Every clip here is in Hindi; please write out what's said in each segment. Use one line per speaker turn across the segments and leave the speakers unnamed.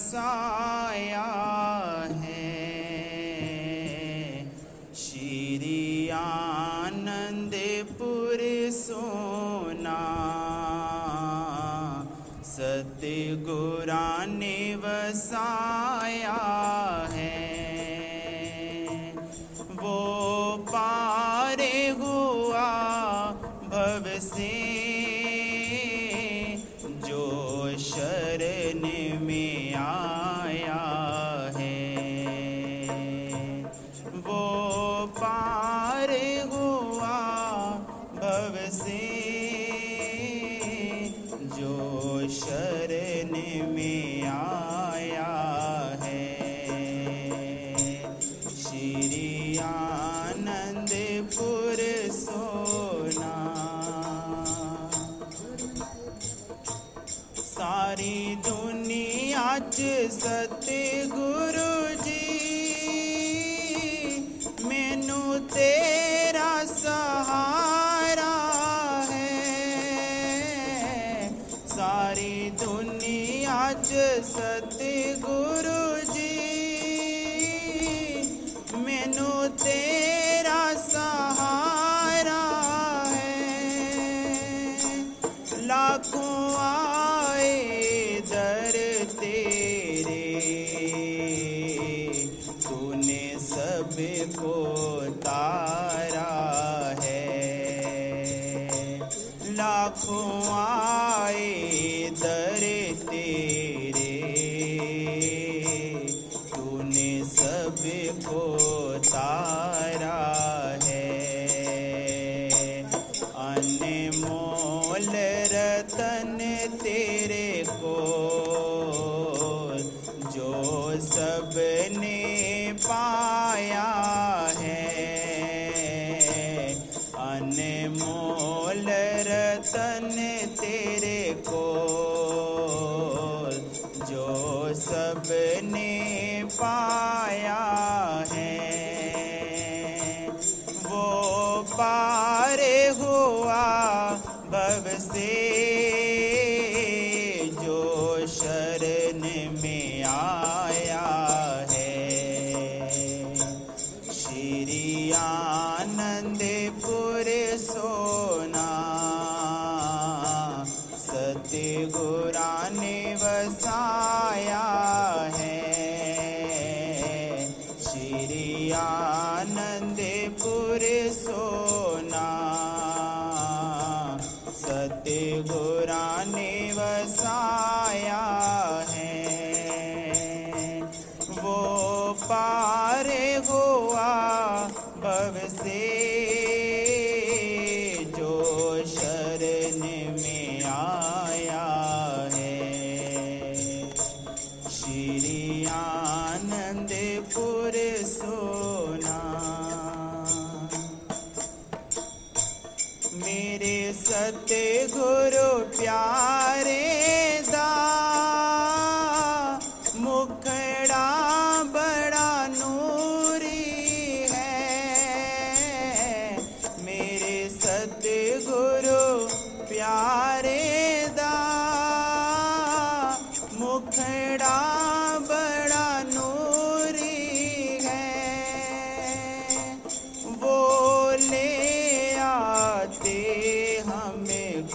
बसाया है। श्री आनंदपुर सोना सतगुरा ने बसाया है। वो पारे हुआ भव से से जो शरण में आया है। श्री आनंदपुर सोना। सारी दुनिया च सतगुरु सबको तारा है। लाखों आए दर तेरे, तूने सबको तारा है। अनमोल रतन तेरे को, जो सबने पाया पार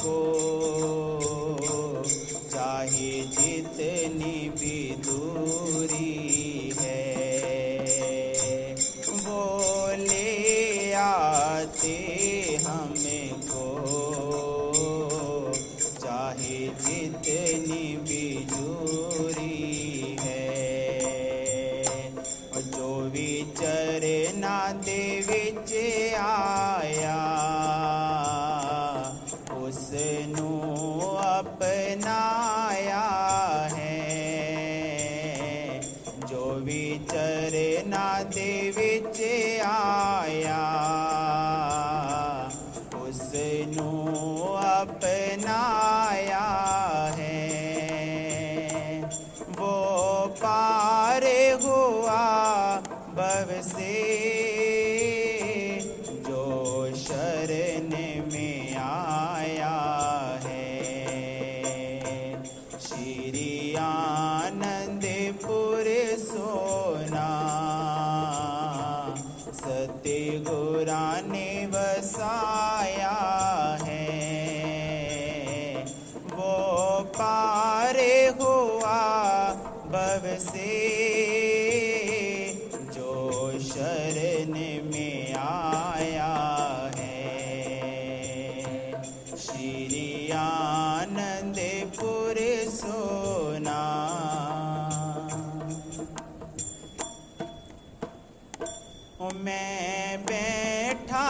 Oh. सत्य गोरा ने बसाया है। वो पारे हुआ बब से जो शरण में मैं बैठा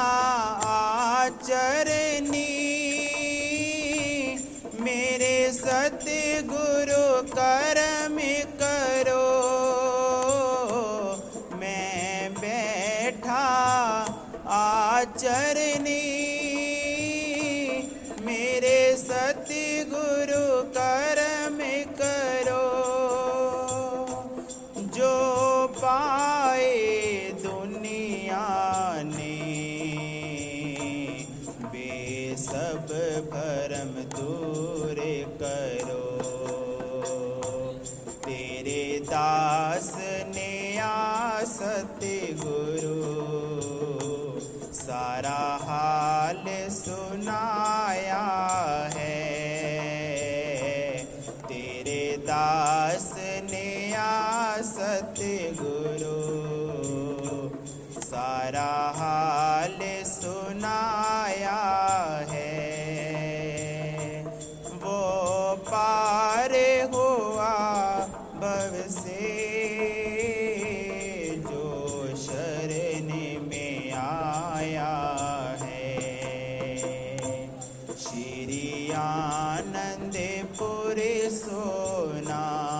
आचरनी मेरे सतगुरु कर्म करो। मैं बैठा आचरनी दास ने आसत गुरु। सारा हाल सुनाया है। तेरे दास ने आसत गुरु। सारा हाल आनंदपुर सोना सतगुरा